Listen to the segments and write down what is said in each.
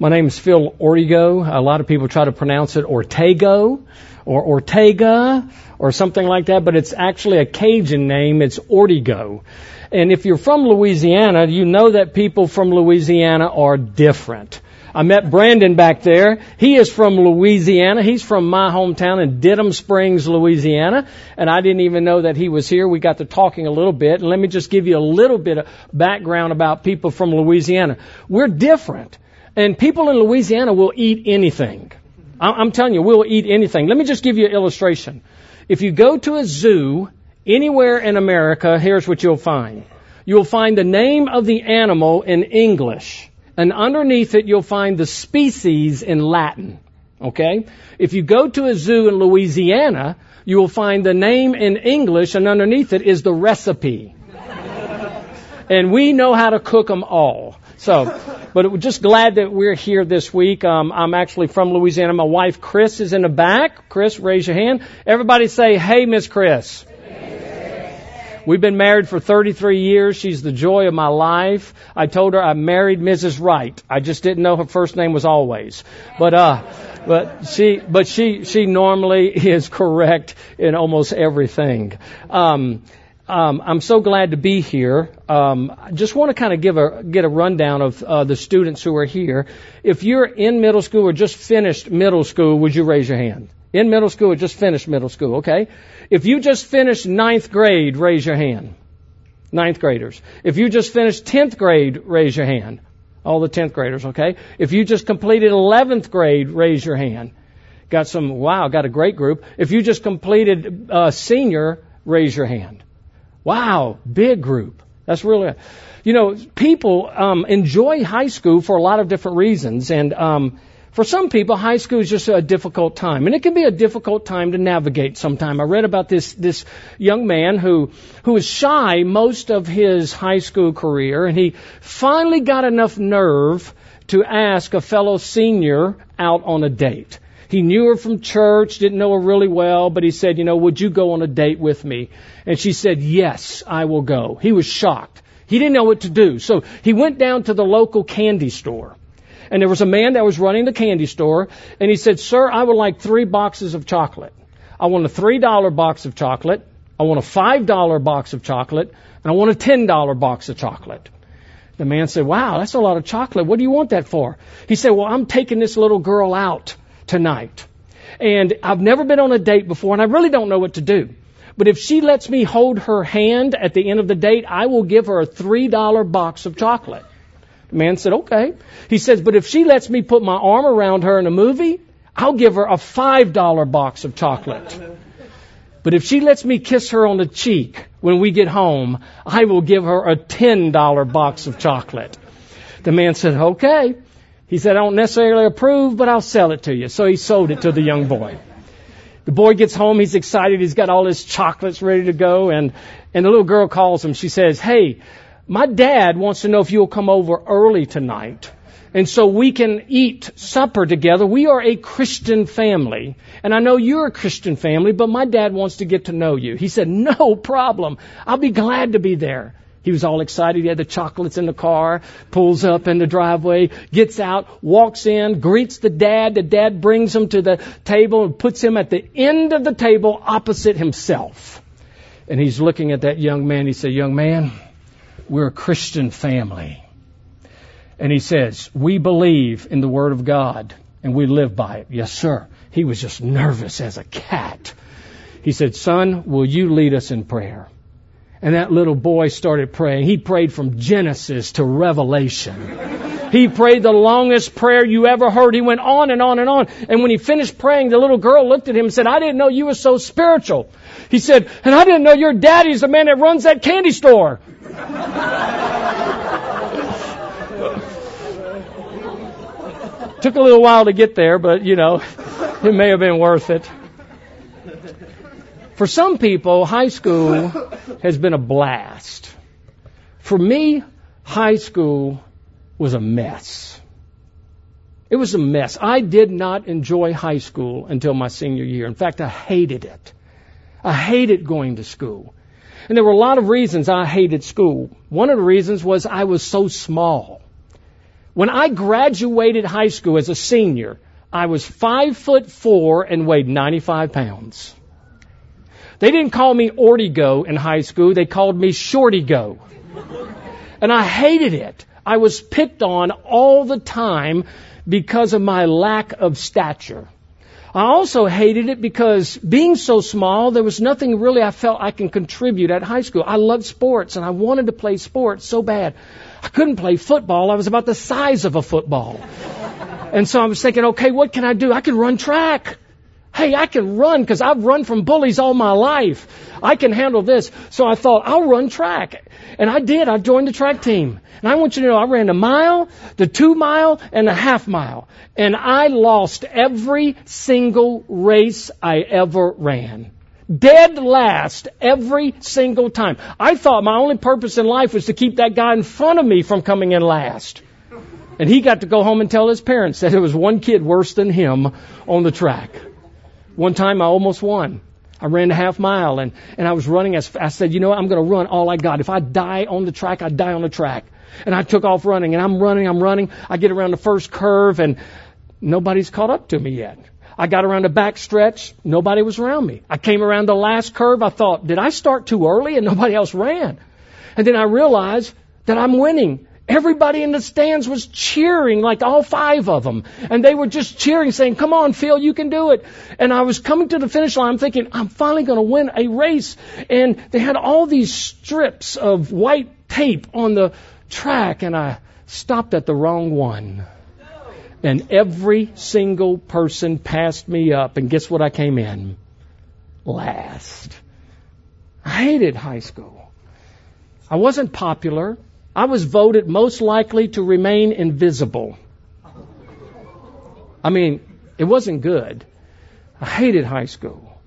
My name is Phil Ortego. A lot of people try to pronounce it Ortego or Ortega or something like that, but it's actually a Cajun name. It's Ortego. And if you're from Louisiana, you know that people from Louisiana are different. I met Brandon back there. He is from Louisiana. He's from my hometown in Denham Springs, Louisiana. And I didn't even know that he was here. We got to talking a little bit. And let me just give you a little bit of background about people from Louisiana. We're different. And people in Louisiana will eat anything. I'm telling you, we'll eat anything. Let me just give you an illustration. If you go to a zoo anywhere in America, here's what you'll find. You'll find the name of the animal in English and underneath it you'll find the species in Latin. Okay? If you go to a zoo in Louisiana, you will find the name in English and underneath it is the recipe. and we know how to cook them all. So, but we're just glad that we're here this week. Um, I'm actually from Louisiana. My wife Chris is in the back. Chris, raise your hand. Everybody say, "Hey, Miss Chris." We've been married for 33 years. She's the joy of my life. I told her I married Mrs. Wright. I just didn't know her first name was always. But, uh, but she, but she, she normally is correct in almost everything. Um, um, I'm so glad to be here. Um, I just want to kind of give a get a rundown of uh, the students who are here. If you're in middle school or just finished middle school, would you raise your hand? In middle school or just finished middle school? Okay. If you just finished ninth grade, raise your hand. Ninth graders. If you just finished tenth grade, raise your hand. All the tenth graders, okay? If you just completed eleventh grade, raise your hand. Got some, wow, got a great group. If you just completed uh, senior, raise your hand. Wow, big group. That's really, you know, people um, enjoy high school for a lot of different reasons, and um, for some people, high school is just a difficult time, and it can be a difficult time to navigate. Sometime I read about this this young man who who was shy most of his high school career, and he finally got enough nerve to ask a fellow senior out on a date. He knew her from church, didn't know her really well, but he said, you know, would you go on a date with me? And she said, yes, I will go. He was shocked. He didn't know what to do. So he went down to the local candy store and there was a man that was running the candy store, and he said, Sir, I would like three boxes of chocolate. I want a $3 box of chocolate, I want a $5 box of chocolate, and I want a $10 box of chocolate. The man said, Wow, that's a lot of chocolate. What do you want that for? He said, Well, I'm taking this little girl out tonight. And I've never been on a date before, and I really don't know what to do. But if she lets me hold her hand at the end of the date, I will give her a $3 box of chocolate. The man said, okay. He says, but if she lets me put my arm around her in a movie, I'll give her a $5 box of chocolate. But if she lets me kiss her on the cheek when we get home, I will give her a $10 box of chocolate. The man said, okay. He said, I don't necessarily approve, but I'll sell it to you. So he sold it to the young boy. The boy gets home, he's excited, he's got all his chocolates ready to go, and, and the little girl calls him. She says, hey, my dad wants to know if you'll come over early tonight. And so we can eat supper together. We are a Christian family. And I know you're a Christian family, but my dad wants to get to know you. He said, no problem. I'll be glad to be there. He was all excited. He had the chocolates in the car, pulls up in the driveway, gets out, walks in, greets the dad. The dad brings him to the table and puts him at the end of the table opposite himself. And he's looking at that young man. He said, young man, we're a Christian family. And he says, we believe in the Word of God and we live by it. Yes, sir. He was just nervous as a cat. He said, son, will you lead us in prayer? And that little boy started praying. He prayed from Genesis to Revelation. He prayed the longest prayer you ever heard. He went on and on and on. And when he finished praying, the little girl looked at him and said, I didn't know you were so spiritual. He said, and I didn't know your daddy's the man that runs that candy store. Took a little while to get there, but you know, it may have been worth it. For some people, high school has been a blast. For me, high school was a mess. It was a mess. I did not enjoy high school until my senior year. In fact, I hated it. I hated going to school. And there were a lot of reasons I hated school. One of the reasons was I was so small. When I graduated high school as a senior, I was five foot four and weighed 95 pounds. They didn't call me Ortigo in high school. They called me Shorty-Go. And I hated it. I was picked on all the time because of my lack of stature. I also hated it because being so small, there was nothing really I felt I can contribute at high school. I loved sports and I wanted to play sports so bad. I couldn't play football. I was about the size of a football. And so I was thinking, okay, what can I do? I can run track. Hey, I can run because I've run from bullies all my life. I can handle this. So I thought, I'll run track. And I did. I joined the track team. And I want you to know, I ran a mile, the two mile, and a half mile. And I lost every single race I ever ran. Dead last every single time. I thought my only purpose in life was to keep that guy in front of me from coming in last. And he got to go home and tell his parents that there was one kid worse than him on the track. One time I almost won. I ran a half mile and, and I was running as, I said, you know what, I'm going to run all I got. If I die on the track, I die on the track. And I took off running and I'm running, I'm running. I get around the first curve and nobody's caught up to me yet. I got around the back stretch, nobody was around me. I came around the last curve, I thought, did I start too early and nobody else ran? And then I realized that I'm winning. Everybody in the stands was cheering, like all five of them. And they were just cheering, saying, come on, Phil, you can do it. And I was coming to the finish line thinking, I'm finally going to win a race. And they had all these strips of white tape on the track, and I stopped at the wrong one. And every single person passed me up, and guess what I came in? Last. I hated high school. I wasn't popular. I was voted most likely to remain invisible. I mean, it wasn't good. I hated high school.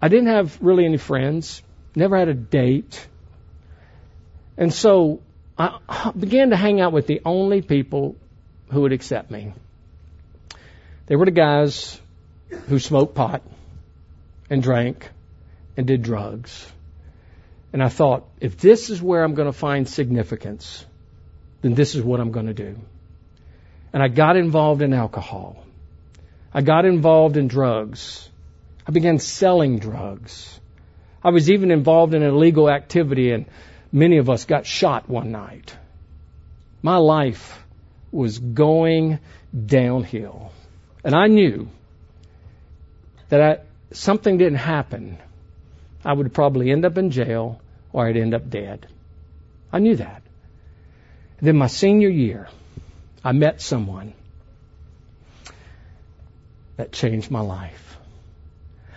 I didn't have really any friends, never had a date. And so I began to hang out with the only people who would accept me. They were the guys who smoked pot and drank and did drugs. And I thought, if this is where I'm going to find significance, then this is what I'm going to do. And I got involved in alcohol. I got involved in drugs. I began selling drugs. I was even involved in illegal activity, and many of us got shot one night. My life was going downhill. And I knew that I, something didn't happen I would probably end up in jail or I'd end up dead. I knew that. then my senior year, I met someone that changed my life.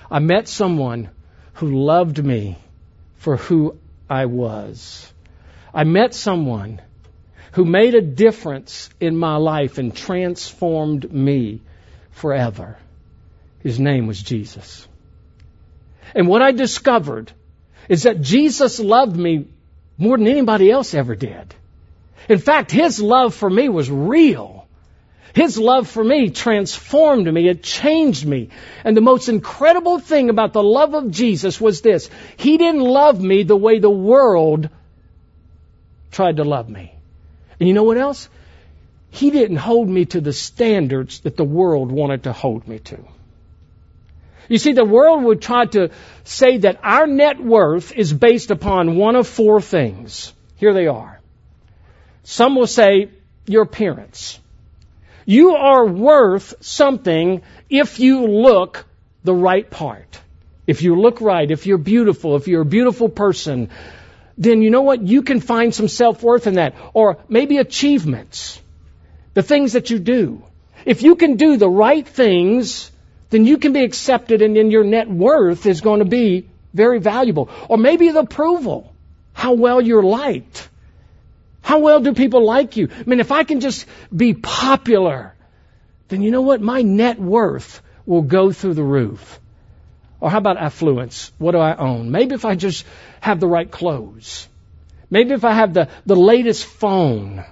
I met someone who loved me for who I was. I met someone who made a difference in my life and transformed me forever. His name was Jesus. And what I discovered is that Jesus loved me more than anybody else ever did. In fact, His love for me was real. His love for me transformed me. It changed me. And the most incredible thing about the love of Jesus was this. He didn't love me the way the world tried to love me. And you know what else? He didn't hold me to the standards that the world wanted to hold me to. You see, the world would try to say that our net worth is based upon one of four things. Here they are. Some will say your appearance. You are worth something if you look the right part. If you look right, if you're beautiful, if you're a beautiful person, then you know what? You can find some self-worth in that. Or maybe achievements. The things that you do. If you can do the right things, then you can be accepted and then your net worth is going to be very valuable. Or maybe the approval. How well you're liked. How well do people like you? I mean, if I can just be popular, then you know what? My net worth will go through the roof. Or how about affluence? What do I own? Maybe if I just have the right clothes. Maybe if I have the, the latest phone.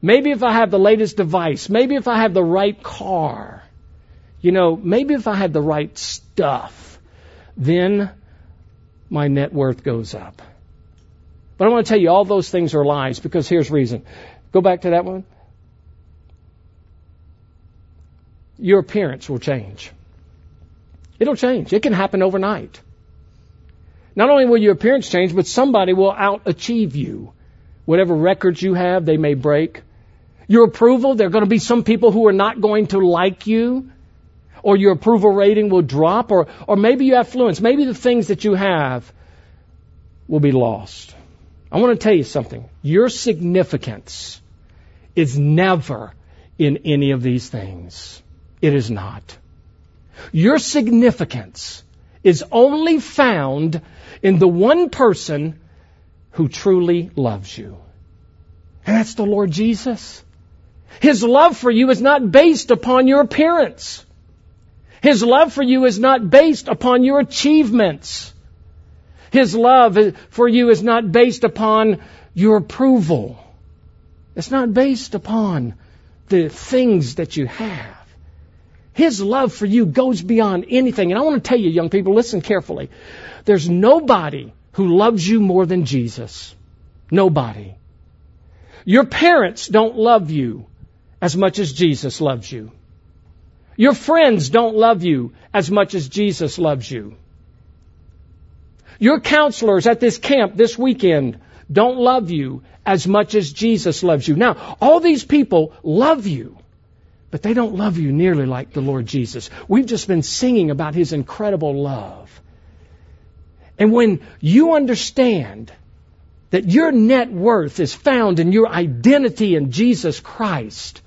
Maybe if I have the latest device. Maybe if I have the right car you know, maybe if I had the right stuff, then my net worth goes up. But I want to tell you all those things are lies because here's reason. Go back to that one. your appearance will change. It'll change. It can happen overnight. Not only will your appearance change, but somebody will out-achieve you. Whatever records you have, they may break. Your approval, there are going to be some people who are not going to like you, or your approval rating will drop, or, or maybe you have fluence. Maybe the things that you have will be lost. I want to tell you something. Your significance is never in any of these things. It is not. Your significance is only found in the one person who truly loves you. And that's the Lord Jesus. His love for you is not based upon your appearance. His love for you is not based upon your achievements. His love for you is not based upon your approval. It's not based upon the things that you have. His love for you goes beyond anything. And I want to tell you, young people, listen carefully. There's nobody who loves you more than Jesus. Nobody. Your parents don't love you as much as Jesus loves you. Your friends don't love you as much as Jesus loves you. Your counselors at this camp this weekend don't love you as much as Jesus loves you. Now, all these people love you, but they don't love you nearly like the Lord Jesus. We've just been singing about His incredible love. And when you understand that your net worth is found in your identity in Jesus Christ,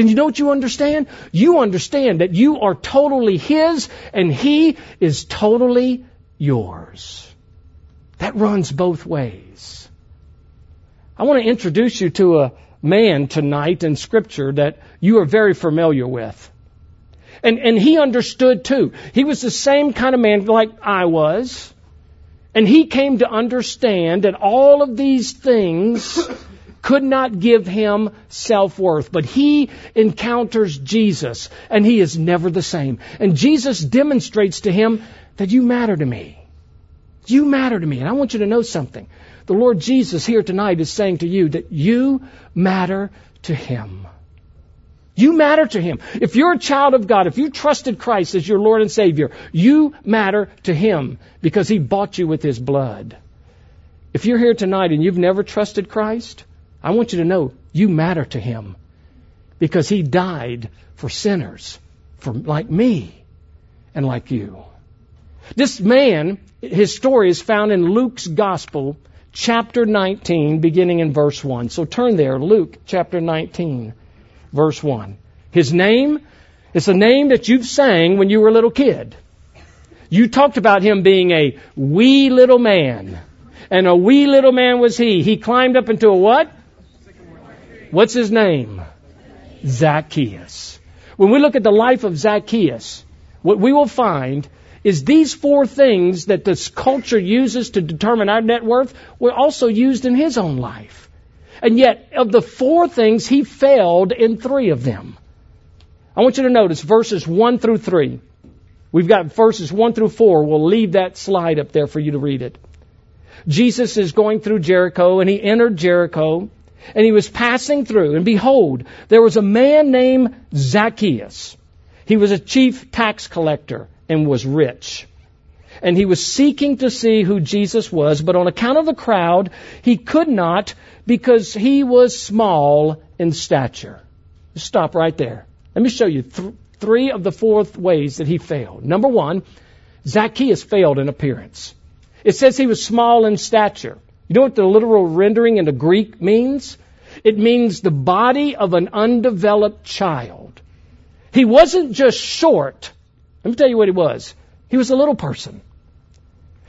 then you know what you understand? You understand that you are totally His and He is totally yours. That runs both ways. I want to introduce you to a man tonight in Scripture that you are very familiar with. And, and he understood too. He was the same kind of man like I was. And he came to understand that all of these things could not give him self-worth. But he encounters Jesus and he is never the same. And Jesus demonstrates to him that you matter to me. You matter to me. And I want you to know something. The Lord Jesus here tonight is saying to you that you matter to him. You matter to Him. If you're a child of God, if you trusted Christ as your Lord and Savior, you matter to Him because He bought you with His blood. If you're here tonight and you've never trusted Christ, I want you to know you matter to Him because He died for sinners, for like me and like you. This man, his story is found in Luke's Gospel, chapter 19, beginning in verse 1. So turn there, Luke chapter 19 verse 1. His name is a name that you've sang when you were a little kid. You talked about him being a wee little man. And a wee little man was he. He climbed up into a what? What's his name? Zacchaeus. When we look at the life of Zacchaeus, what we will find is these four things that this culture uses to determine our net worth were also used in his own life. And yet, of the four things, he failed in three of them. I want you to notice verses 1 through 3. We've got verses 1 through 4. We'll leave that slide up there for you to read it. Jesus is going through Jericho, and he entered Jericho, and he was passing through, and behold, there was a man named Zacchaeus. He was a chief tax collector and was rich. And he was seeking to see who Jesus was, but on account of the crowd, he could not because he was small in stature. Stop right there. Let me show you th- three of the four ways that he failed. Number one, Zacchaeus failed in appearance. It says he was small in stature. You know what the literal rendering in the Greek means? It means the body of an undeveloped child. He wasn't just short. Let me tell you what he was. He was a little person.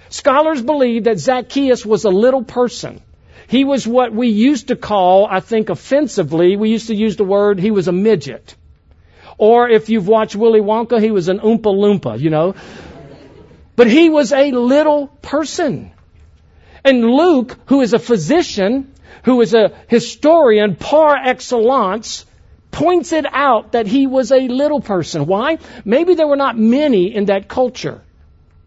Scholars believe that Zacchaeus was a little person. He was what we used to call, I think offensively, we used to use the word, he was a midget. Or if you've watched Willy Wonka, he was an Oompa Loompa, you know. But he was a little person. And Luke, who is a physician, who is a historian par excellence, points it out that he was a little person. Why? Maybe there were not many in that culture,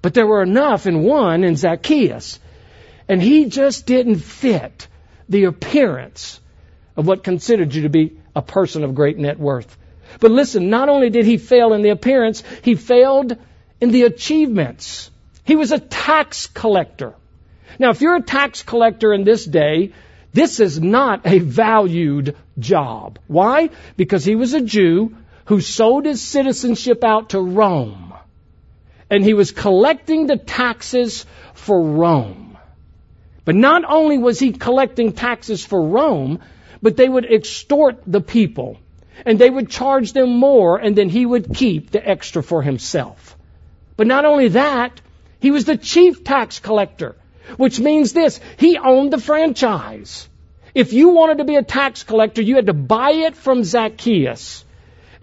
but there were enough in one in Zacchaeus and he just didn't fit the appearance of what considered you to be a person of great net worth. But listen, not only did he fail in the appearance, he failed in the achievements. He was a tax collector. Now, if you're a tax collector in this day, this is not a valued job. Why? Because he was a Jew who sold his citizenship out to Rome. And he was collecting the taxes for Rome. But not only was he collecting taxes for Rome, but they would extort the people. And they would charge them more, and then he would keep the extra for himself. But not only that, he was the chief tax collector, which means this he owned the franchise. If you wanted to be a tax collector, you had to buy it from Zacchaeus.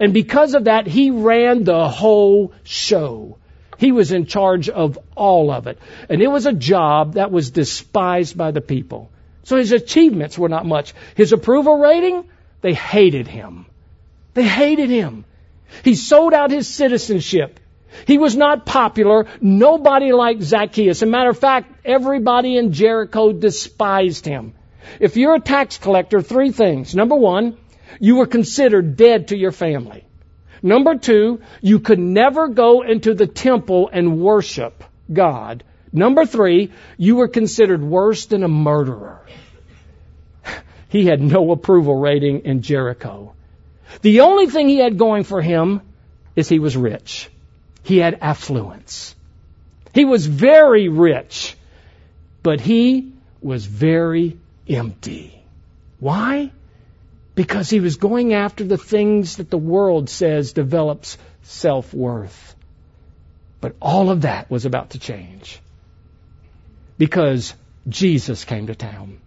And because of that, he ran the whole show. He was in charge of all of it. And it was a job that was despised by the people. So his achievements were not much. His approval rating, they hated him. They hated him. He sold out his citizenship. He was not popular. Nobody liked Zacchaeus. As a matter of fact, everybody in Jericho despised him. If you're a tax collector, three things. Number one, you were considered dead to your family. Number two, you could never go into the temple and worship God. Number three, you were considered worse than a murderer. He had no approval rating in Jericho. The only thing he had going for him is he was rich. He had affluence. He was very rich, but he was very empty. Why? Because he was going after the things that the world says develops self worth. But all of that was about to change. Because Jesus came to town.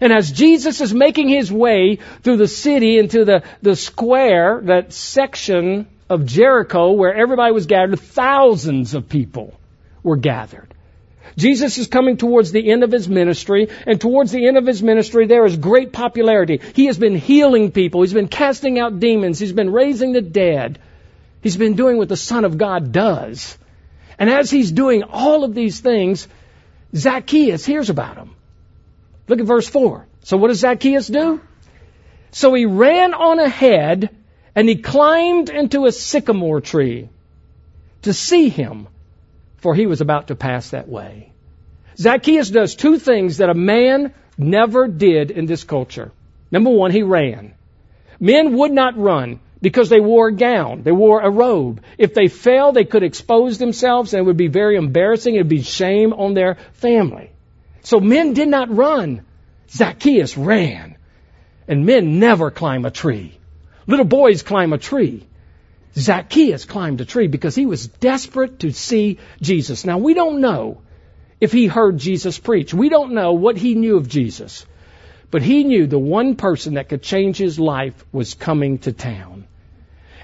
And as Jesus is making his way through the city into the, the square, that section of Jericho where everybody was gathered, thousands of people were gathered. Jesus is coming towards the end of his ministry, and towards the end of his ministry, there is great popularity. He has been healing people. He's been casting out demons. He's been raising the dead. He's been doing what the Son of God does. And as he's doing all of these things, Zacchaeus hears about him. Look at verse 4. So what does Zacchaeus do? So he ran on ahead and he climbed into a sycamore tree to see him, for he was about to pass that way. Zacchaeus does two things that a man never did in this culture. Number one, he ran. Men would not run because they wore a gown. They wore a robe. If they fell, they could expose themselves and it would be very embarrassing. It would be shame on their family. So men did not run. Zacchaeus ran. And men never climb a tree. Little boys climb a tree. Zacchaeus climbed a tree because he was desperate to see Jesus. Now, we don't know if he heard Jesus preach. We don't know what he knew of Jesus. But he knew the one person that could change his life was coming to town.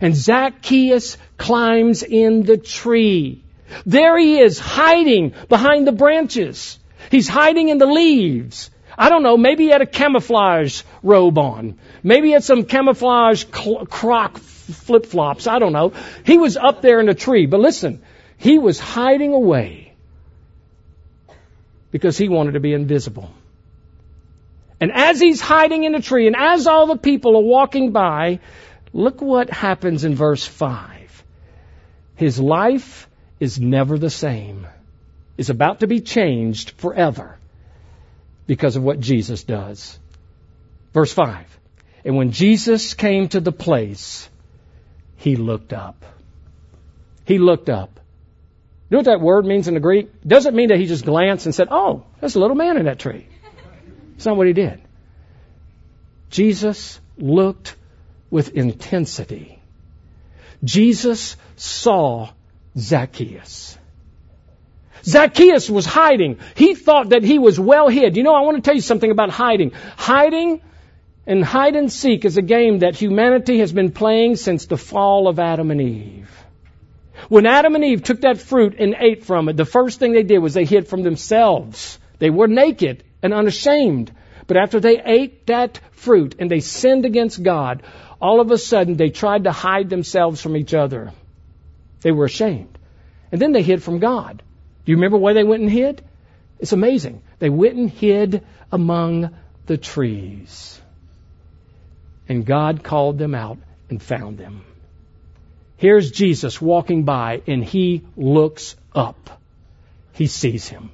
And Zacchaeus climbs in the tree. There he is, hiding behind the branches. He's hiding in the leaves. I don't know, maybe he had a camouflage robe on. Maybe he had some camouflage cl- croc flip flops. I don't know. He was up there in a tree. But listen, he was hiding away because he wanted to be invisible. And as he's hiding in a tree, and as all the people are walking by, look what happens in verse 5. His life is never the same, is about to be changed forever because of what Jesus does. Verse 5. And when Jesus came to the place, he looked up. He looked up. You know what that word means in the Greek? Doesn't mean that he just glanced and said, Oh, there's a little man in that tree. It's not what he did. Jesus looked with intensity. Jesus saw Zacchaeus. Zacchaeus was hiding. He thought that he was well hid. You know, I want to tell you something about hiding. Hiding and hide and seek is a game that humanity has been playing since the fall of Adam and Eve. When Adam and Eve took that fruit and ate from it, the first thing they did was they hid from themselves. They were naked and unashamed. But after they ate that fruit and they sinned against God, all of a sudden they tried to hide themselves from each other. They were ashamed. And then they hid from God. Do you remember where they went and hid? It's amazing. They went and hid among the trees. And God called them out and found them. Here's Jesus walking by and he looks up. He sees him.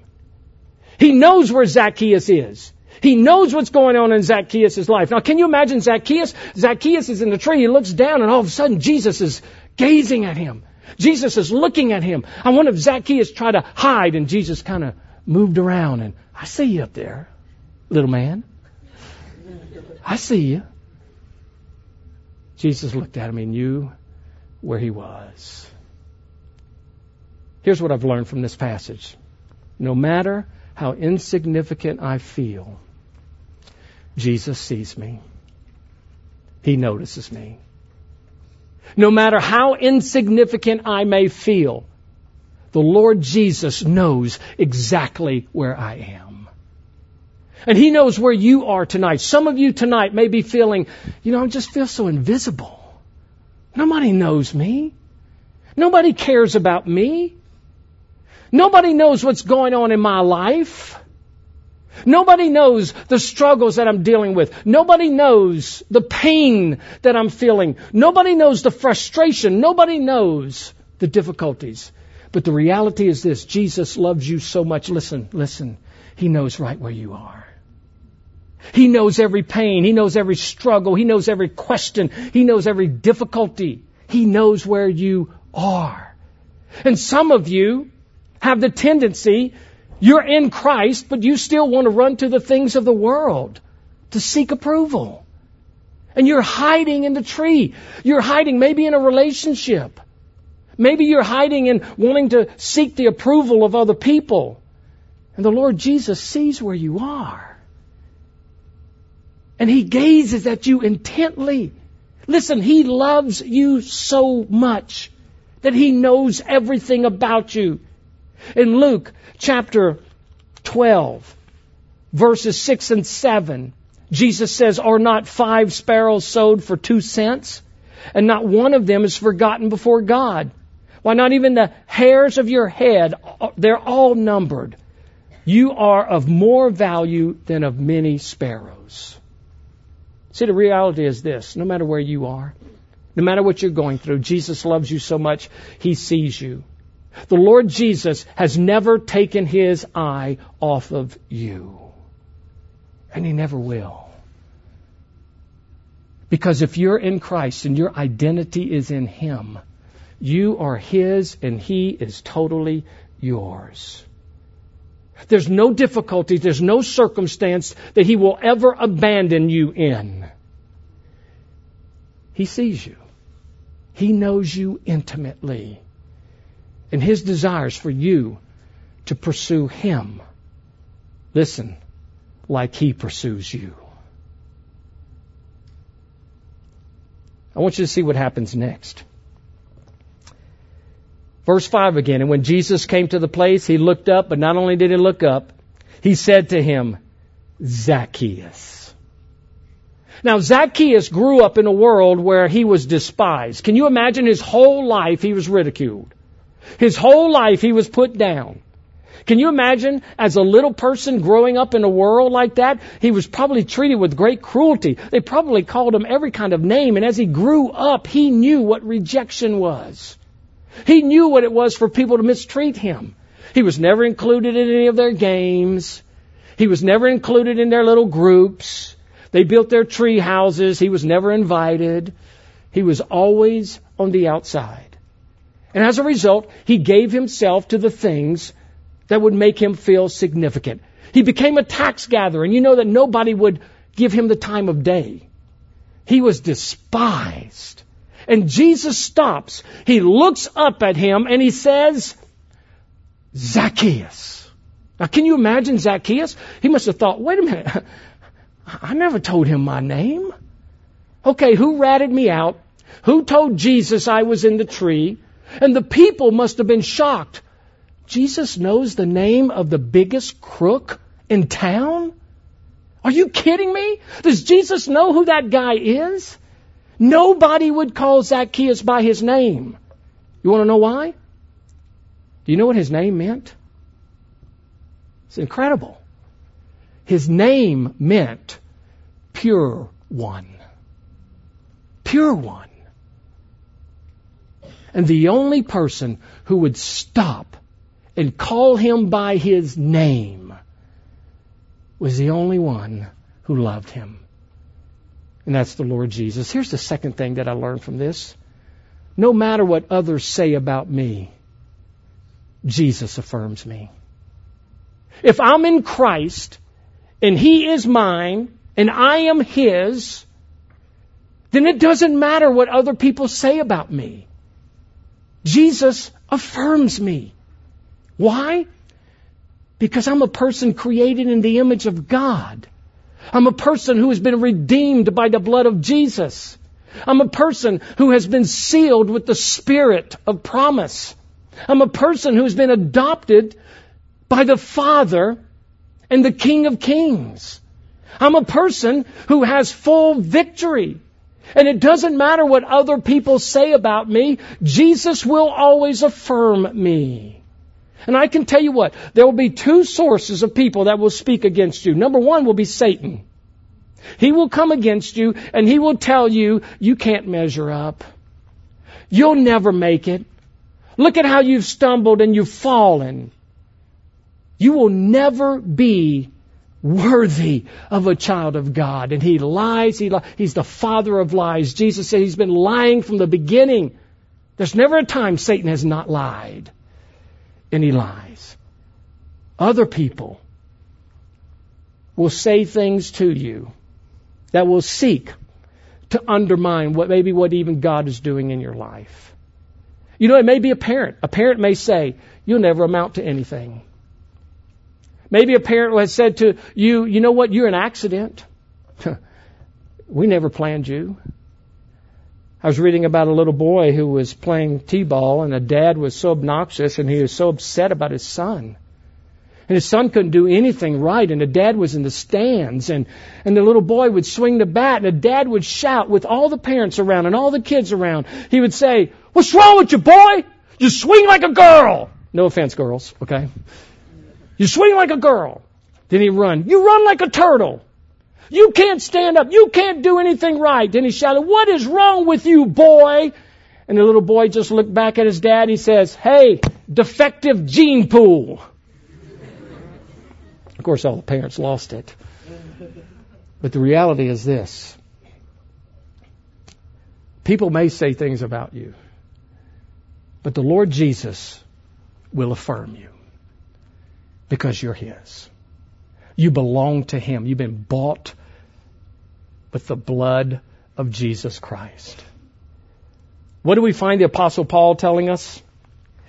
He knows where Zacchaeus is. He knows what's going on in Zacchaeus' life. Now, can you imagine Zacchaeus? Zacchaeus is in the tree. He looks down and all of a sudden Jesus is gazing at him. Jesus is looking at him. I wonder if Zacchaeus tried to hide and Jesus kind of moved around and I see you up there, little man. I see you. Jesus looked at him and knew where he was. Here's what I've learned from this passage. No matter how insignificant I feel, Jesus sees me. He notices me. No matter how insignificant I may feel, the Lord Jesus knows exactly where I am. And He knows where you are tonight. Some of you tonight may be feeling, you know, I just feel so invisible. Nobody knows me. Nobody cares about me. Nobody knows what's going on in my life. Nobody knows the struggles that I'm dealing with. Nobody knows the pain that I'm feeling. Nobody knows the frustration. Nobody knows the difficulties. But the reality is this Jesus loves you so much. Listen, listen. He knows right where you are. He knows every pain. He knows every struggle. He knows every question. He knows every difficulty. He knows where you are. And some of you have the tendency you're in Christ, but you still want to run to the things of the world to seek approval. And you're hiding in the tree. You're hiding maybe in a relationship. Maybe you're hiding in wanting to seek the approval of other people. And the Lord Jesus sees where you are. And He gazes at you intently. Listen, He loves you so much that He knows everything about you. In Luke chapter 12, verses 6 and 7, Jesus says, Are not five sparrows sold for two cents? And not one of them is forgotten before God. Why, not even the hairs of your head, they're all numbered. You are of more value than of many sparrows. See, the reality is this no matter where you are, no matter what you're going through, Jesus loves you so much, He sees you. The Lord Jesus has never taken his eye off of you. And he never will. Because if you're in Christ and your identity is in him, you are his and he is totally yours. There's no difficulty, there's no circumstance that he will ever abandon you in. He sees you. He knows you intimately and His desires for you to pursue Him. Listen, like He pursues you. I want you to see what happens next. Verse 5 again. And when Jesus came to the place, he looked up, but not only did he look up, he said to him, Zacchaeus. Now, Zacchaeus grew up in a world where he was despised. Can you imagine his whole life he was ridiculed? His whole life he was put down. Can you imagine as a little person growing up in a world like that? He was probably treated with great cruelty. They probably called him every kind of name. And as he grew up, he knew what rejection was. He knew what it was for people to mistreat him. He was never included in any of their games. He was never included in their little groups. They built their tree houses. He was never invited. He was always on the outside. And as a result, he gave himself to the things that would make him feel significant. He became a tax gatherer, and you know that nobody would give him the time of day. He was despised. And Jesus stops. He looks up at him and he says, Zacchaeus. Now, can you imagine Zacchaeus? He must have thought, wait a minute. I never told him my name. Okay, who ratted me out? Who told Jesus I was in the tree? And the people must have been shocked. Jesus knows the name of the biggest crook in town? Are you kidding me? Does Jesus know who that guy is? Nobody would call Zacchaeus by his name. You want to know why? Do you know what his name meant? It's incredible. His name meant pure one. Pure one. And the only person who would stop and call him by his name was the only one who loved him. And that's the Lord Jesus. Here's the second thing that I learned from this. No matter what others say about me, Jesus affirms me. If I'm in Christ and He is mine and I am His, then it doesn't matter what other people say about me. Jesus affirms me. Why? Because I'm a person created in the image of God. I'm a person who has been redeemed by the blood of Jesus. I'm a person who has been sealed with the spirit of promise. I'm a person who's been adopted by the Father and the King of Kings. I'm a person who has full victory. And it doesn't matter what other people say about me, Jesus will always affirm me. And I can tell you what, there will be two sources of people that will speak against you. Number one will be Satan. He will come against you and he will tell you, you can't measure up. You'll never make it. Look at how you've stumbled and you've fallen. You will never be worthy of a child of God. And he lies. He li- he's the father of lies. Jesus said he's been lying from the beginning. There's never a time Satan has not lied. And he lies. Other people will say things to you that will seek to undermine what maybe what even God is doing in your life. You know, it may be a parent. A parent may say, You'll never amount to anything. Maybe a parent has said to you, You know what? You're an accident. we never planned you. I was reading about a little boy who was playing t-ball and a dad was so obnoxious and he was so upset about his son. And his son couldn't do anything right, and the dad was in the stands, and, and the little boy would swing the bat, and the dad would shout with all the parents around and all the kids around. He would say, What's wrong with you, boy? You swing like a girl. No offense, girls, okay? You swing like a girl. Then he'd run. You run like a turtle. You can't stand up. You can't do anything right. Then he shouted, What is wrong with you, boy? And the little boy just looked back at his dad. He says, Hey, defective gene pool. Of course, all the parents lost it. But the reality is this people may say things about you, but the Lord Jesus will affirm you because you're His. You belong to Him. You've been bought with the blood of Jesus Christ. What do we find the apostle Paul telling us?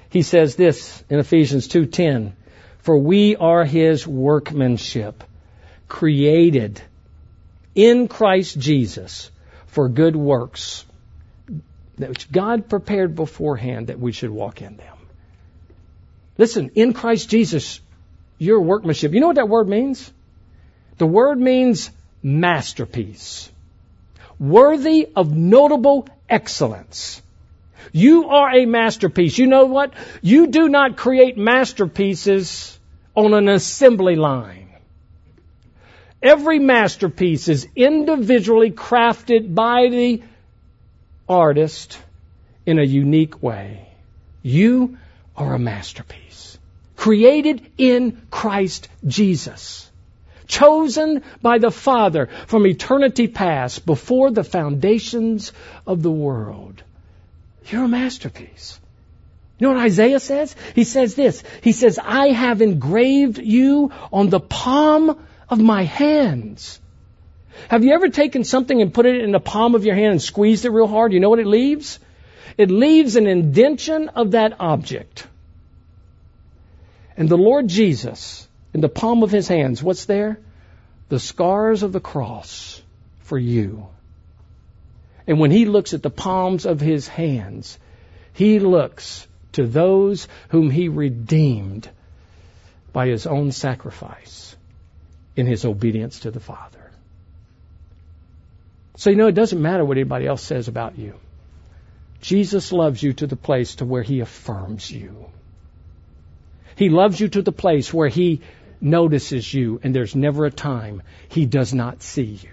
He says this in Ephesians 2:10, for we are his workmanship, created in Christ Jesus for good works, which God prepared beforehand that we should walk in them. Listen, in Christ Jesus, your workmanship. You know what that word means? The word means masterpiece. Worthy of notable excellence. You are a masterpiece. You know what? You do not create masterpieces on an assembly line. Every masterpiece is individually crafted by the artist in a unique way. You are a masterpiece. Created in Christ Jesus. Chosen by the Father from eternity past before the foundations of the world. You're a masterpiece. You know what Isaiah says? He says this. He says, I have engraved you on the palm of my hands. Have you ever taken something and put it in the palm of your hand and squeezed it real hard? You know what it leaves? It leaves an indention of that object. And the Lord Jesus, in the palm of his hands, what's there? The scars of the cross for you. And when he looks at the palms of his hands, he looks to those whom he redeemed by his own sacrifice in his obedience to the Father. So you know it doesn't matter what anybody else says about you. Jesus loves you to the place to where he affirms you. He loves you to the place where he notices you and there's never a time he does not see you.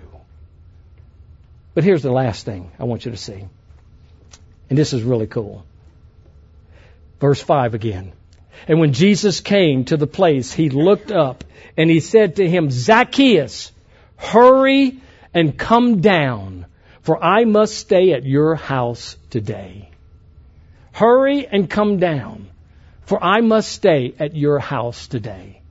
But here's the last thing I want you to see. And this is really cool. Verse 5 again. And when Jesus came to the place, he looked up and he said to him, Zacchaeus, hurry and come down, for I must stay at your house today. Hurry and come down, for I must stay at your house today.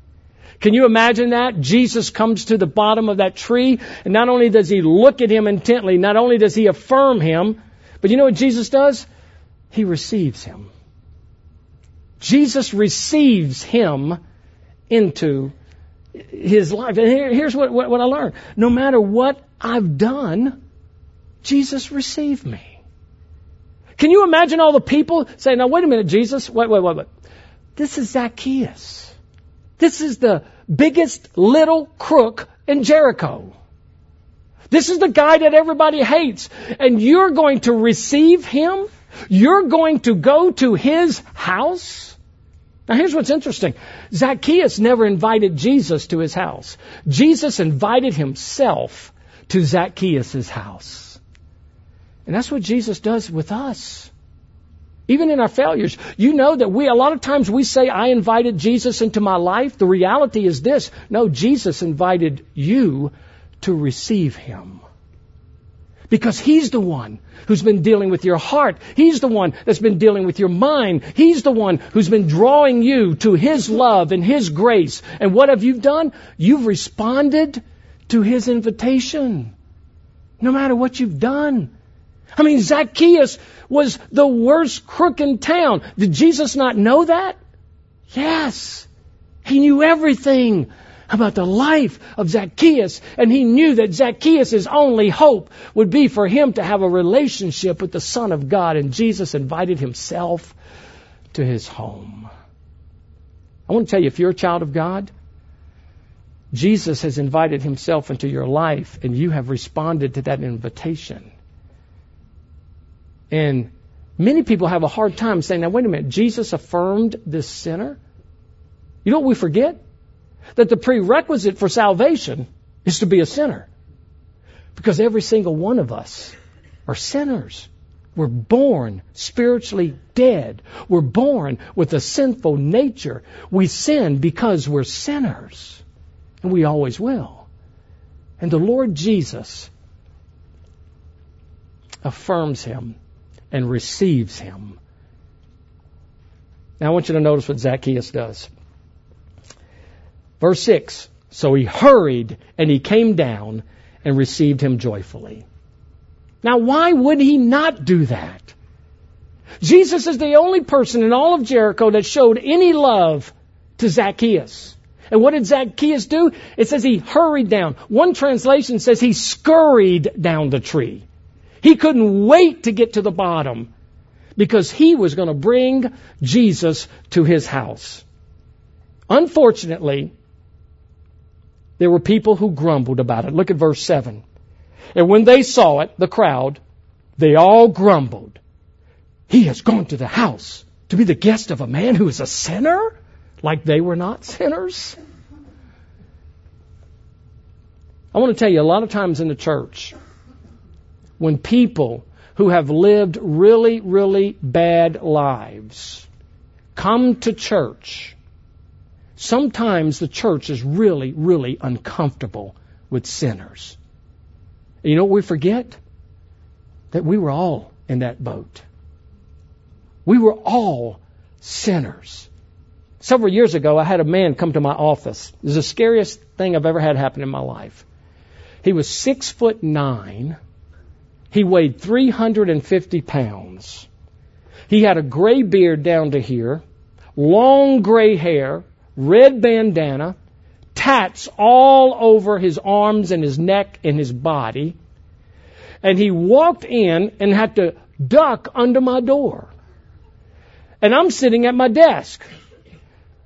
Can you imagine that? Jesus comes to the bottom of that tree, and not only does he look at him intently, not only does he affirm him, but you know what Jesus does? He receives him. Jesus receives him into his life. And here, here's what, what, what I learned. No matter what I've done, Jesus received me. Can you imagine all the people saying, now wait a minute, Jesus, wait, wait, wait, wait. This is Zacchaeus. This is the biggest little crook in Jericho. This is the guy that everybody hates. And you're going to receive him? You're going to go to his house? Now here's what's interesting. Zacchaeus never invited Jesus to his house. Jesus invited himself to Zacchaeus' house. And that's what Jesus does with us. Even in our failures, you know that we, a lot of times we say, I invited Jesus into my life. The reality is this. No, Jesus invited you to receive Him. Because He's the one who's been dealing with your heart. He's the one that's been dealing with your mind. He's the one who's been drawing you to His love and His grace. And what have you done? You've responded to His invitation. No matter what you've done. I mean, Zacchaeus was the worst crook in town. Did Jesus not know that? Yes. He knew everything about the life of Zacchaeus, and he knew that Zacchaeus' only hope would be for him to have a relationship with the Son of God, and Jesus invited himself to his home. I want to tell you, if you're a child of God, Jesus has invited himself into your life, and you have responded to that invitation. And many people have a hard time saying, now wait a minute, Jesus affirmed this sinner? You know what we forget? That the prerequisite for salvation is to be a sinner. Because every single one of us are sinners. We're born spiritually dead. We're born with a sinful nature. We sin because we're sinners. And we always will. And the Lord Jesus affirms him and receives him. Now I want you to notice what Zacchaeus does. Verse 6 So he hurried and he came down and received him joyfully. Now, why would he not do that? Jesus is the only person in all of Jericho that showed any love to Zacchaeus. And what did Zacchaeus do? It says he hurried down. One translation says he scurried down the tree. He couldn't wait to get to the bottom because he was going to bring Jesus to his house. Unfortunately, there were people who grumbled about it. Look at verse 7. And when they saw it, the crowd, they all grumbled. He has gone to the house to be the guest of a man who is a sinner? Like they were not sinners? I want to tell you, a lot of times in the church, when people who have lived really, really bad lives come to church, sometimes the church is really, really uncomfortable with sinners. You know we forget? That we were all in that boat. We were all sinners. Several years ago, I had a man come to my office. It was the scariest thing I've ever had happen in my life. He was six foot nine he weighed 350 pounds. He had a gray beard down to here, long gray hair, red bandana, tats all over his arms and his neck and his body. And he walked in and had to duck under my door. And I'm sitting at my desk.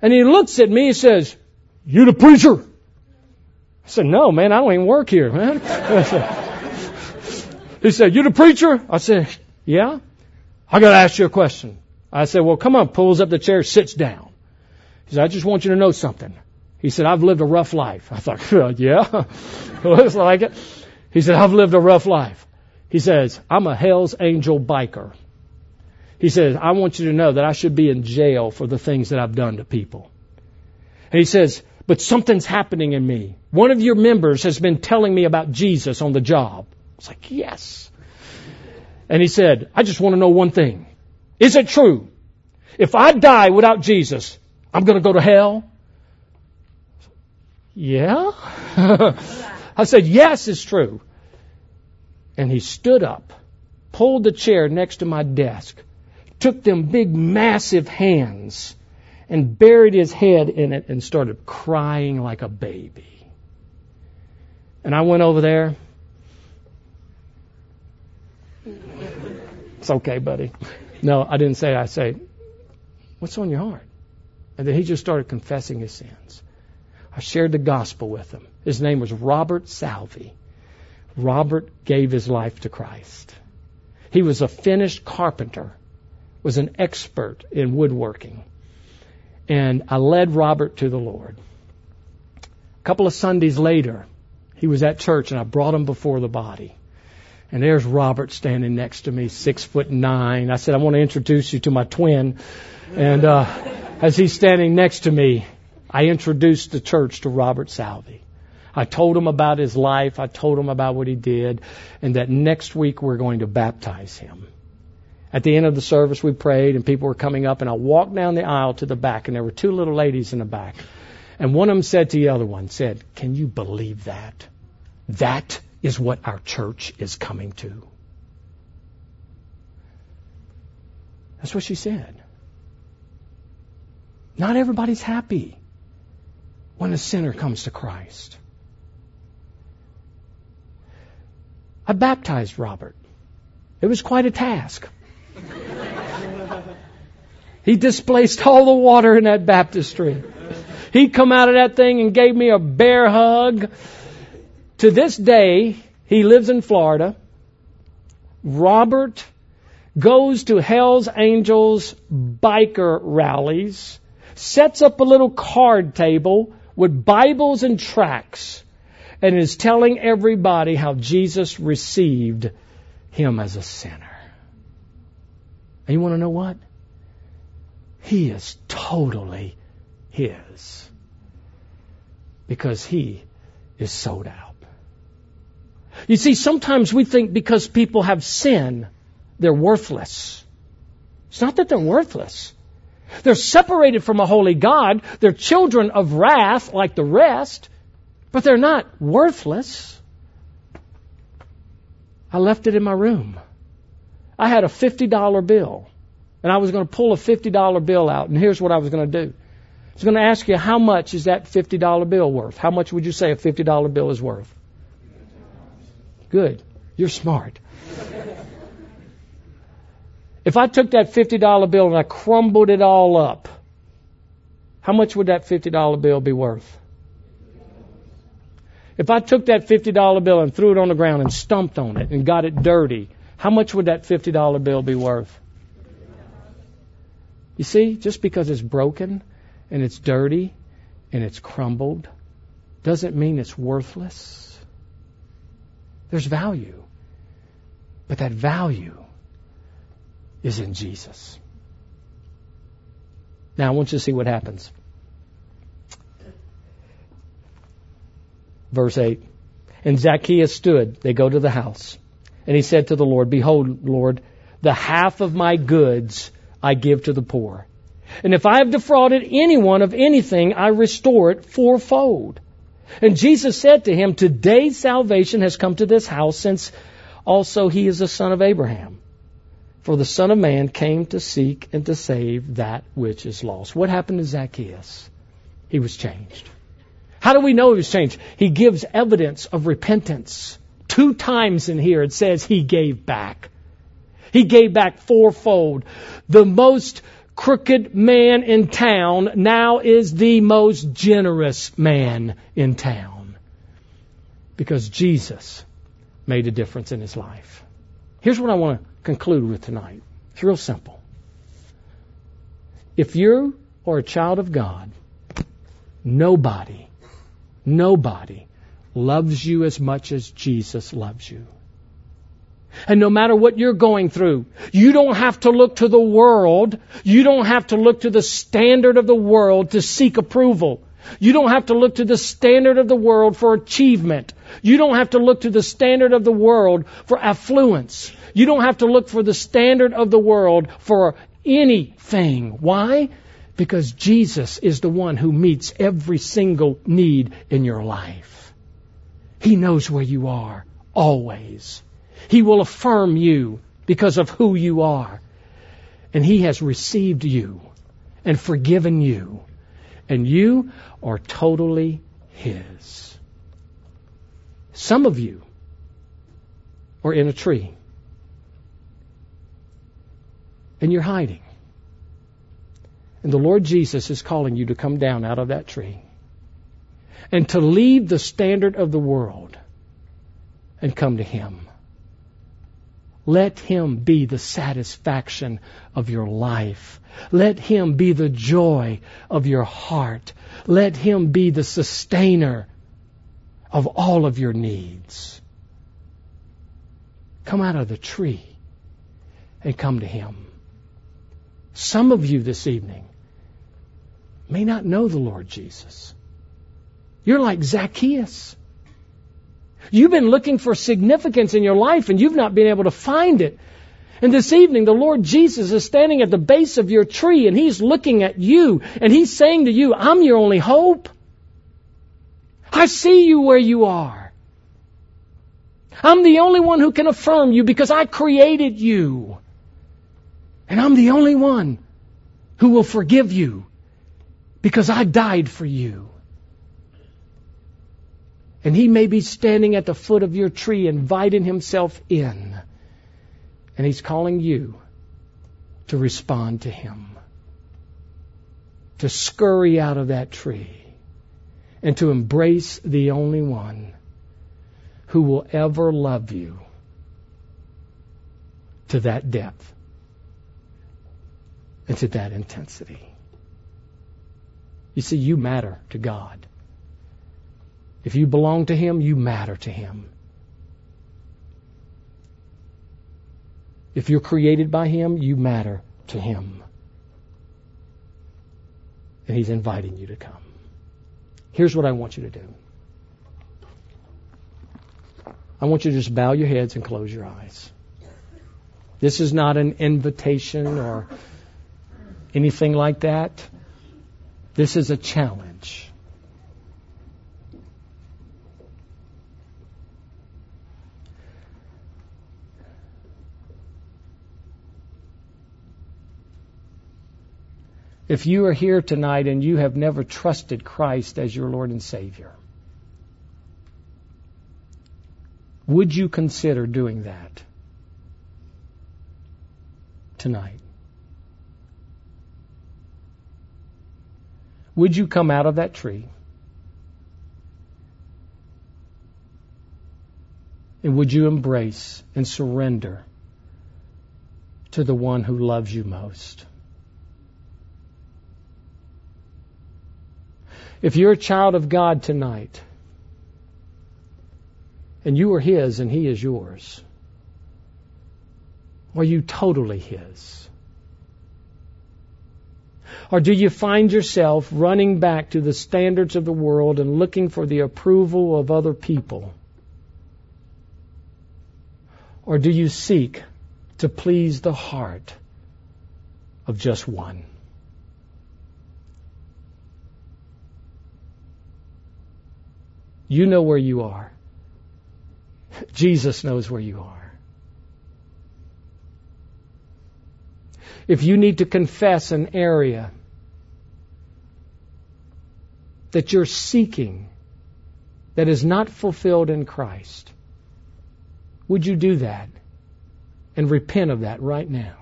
And he looks at me and says, You the preacher? I said, No, man, I don't even work here, man. He said, You the preacher? I said, Yeah. I got to ask you a question. I said, Well, come on, pulls up the chair, sits down. He said, I just want you to know something. He said, I've lived a rough life. I thought, yeah, looks like it. He said, I've lived a rough life. He says, I'm a Hell's Angel biker. He says, I want you to know that I should be in jail for the things that I've done to people. And he says, but something's happening in me. One of your members has been telling me about Jesus on the job. It's like, yes. And he said, I just want to know one thing. Is it true? If I die without Jesus, I'm going to go to hell? Yeah? I said, yes, it's true. And he stood up, pulled the chair next to my desk, took them big, massive hands and buried his head in it and started crying like a baby. And I went over there. It's okay, buddy. No, I didn't say I say, What's on your heart? And then he just started confessing his sins. I shared the gospel with him. His name was Robert Salvi. Robert gave his life to Christ. He was a finished carpenter was an expert in woodworking. And I led Robert to the Lord. A couple of Sundays later, he was at church and I brought him before the body. And there's Robert standing next to me, six foot nine. I said, I want to introduce you to my twin. And uh, as he's standing next to me, I introduced the church to Robert Salvi. I told him about his life. I told him about what he did, and that next week we're going to baptize him. At the end of the service, we prayed, and people were coming up, and I walked down the aisle to the back, and there were two little ladies in the back. And one of them said to the other one, said, Can you believe that? That is what our church is coming to. That's what she said. Not everybody's happy when a sinner comes to Christ. I baptized Robert. It was quite a task. He displaced all the water in that baptistry. He'd come out of that thing and gave me a bear hug. To this day, he lives in Florida. Robert goes to Hell's Angels biker rallies, sets up a little card table with Bibles and tracts, and is telling everybody how Jesus received him as a sinner. And you want to know what? He is totally His. Because He is sold out. You see, sometimes we think because people have sin, they're worthless. It's not that they're worthless. They're separated from a holy God. They're children of wrath like the rest, but they're not worthless. I left it in my room. I had a $50 bill, and I was going to pull a $50 bill out, and here's what I was going to do. I was going to ask you, how much is that $50 bill worth? How much would you say a $50 bill is worth? Good. You're smart. If I took that $50 bill and I crumbled it all up, how much would that $50 bill be worth? If I took that $50 bill and threw it on the ground and stumped on it and got it dirty, how much would that $50 bill be worth? You see, just because it's broken and it's dirty and it's crumbled doesn't mean it's worthless. There's value. But that value is in Jesus. Now, I want you to see what happens. Verse 8. And Zacchaeus stood. They go to the house. And he said to the Lord, Behold, Lord, the half of my goods I give to the poor. And if I have defrauded anyone of anything, I restore it fourfold. And Jesus said to him, Today salvation has come to this house, since also he is a son of Abraham. For the Son of Man came to seek and to save that which is lost. What happened to Zacchaeus? He was changed. How do we know he was changed? He gives evidence of repentance. Two times in here it says he gave back. He gave back fourfold. The most crooked man in town now is the most generous man in town. Because Jesus made a difference in his life. Here's what I want to conclude with tonight. It's real simple. If you are a child of God, nobody, nobody loves you as much as Jesus loves you. And no matter what you're going through, you don't have to look to the world. You don't have to look to the standard of the world to seek approval. You don't have to look to the standard of the world for achievement. You don't have to look to the standard of the world for affluence. You don't have to look for the standard of the world for anything. Why? Because Jesus is the one who meets every single need in your life. He knows where you are, always. He will affirm you because of who you are. And He has received you and forgiven you. And you are totally His. Some of you are in a tree. And you're hiding. And the Lord Jesus is calling you to come down out of that tree and to leave the standard of the world and come to Him. Let Him be the satisfaction of your life. Let Him be the joy of your heart. Let Him be the sustainer of all of your needs. Come out of the tree and come to Him. Some of you this evening may not know the Lord Jesus. You're like Zacchaeus. You've been looking for significance in your life and you've not been able to find it. And this evening, the Lord Jesus is standing at the base of your tree and He's looking at you and He's saying to you, I'm your only hope. I see you where you are. I'm the only one who can affirm you because I created you. And I'm the only one who will forgive you because I died for you. And he may be standing at the foot of your tree inviting himself in. And he's calling you to respond to him. To scurry out of that tree and to embrace the only one who will ever love you to that depth and to that intensity. You see, you matter to God. If you belong to Him, you matter to Him. If you're created by Him, you matter to Him. And He's inviting you to come. Here's what I want you to do I want you to just bow your heads and close your eyes. This is not an invitation or anything like that. This is a challenge. If you are here tonight and you have never trusted Christ as your Lord and Savior, would you consider doing that tonight? Would you come out of that tree? And would you embrace and surrender to the one who loves you most? If you're a child of God tonight, and you are His and He is yours, are you totally His? Or do you find yourself running back to the standards of the world and looking for the approval of other people? Or do you seek to please the heart of just one? You know where you are. Jesus knows where you are. If you need to confess an area that you're seeking that is not fulfilled in Christ, would you do that and repent of that right now?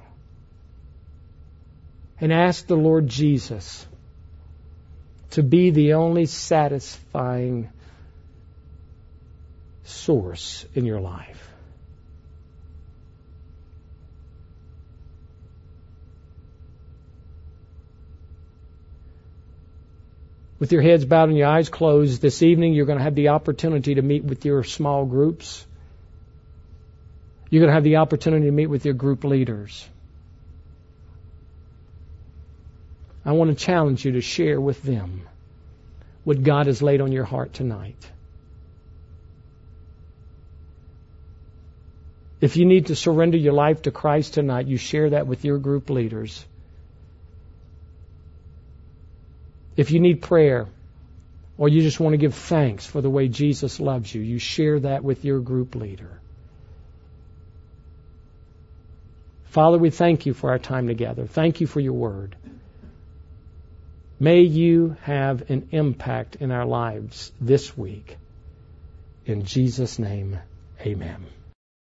And ask the Lord Jesus to be the only satisfying source in your life. With your heads bowed and your eyes closed, this evening you're going to have the opportunity to meet with your small groups. You're going to have the opportunity to meet with your group leaders. I want to challenge you to share with them what God has laid on your heart tonight. If you need to surrender your life to Christ tonight, you share that with your group leaders. If you need prayer, or you just want to give thanks for the way Jesus loves you, you share that with your group leader. Father, we thank you for our time together. Thank you for your word. May you have an impact in our lives this week. In Jesus' name, amen.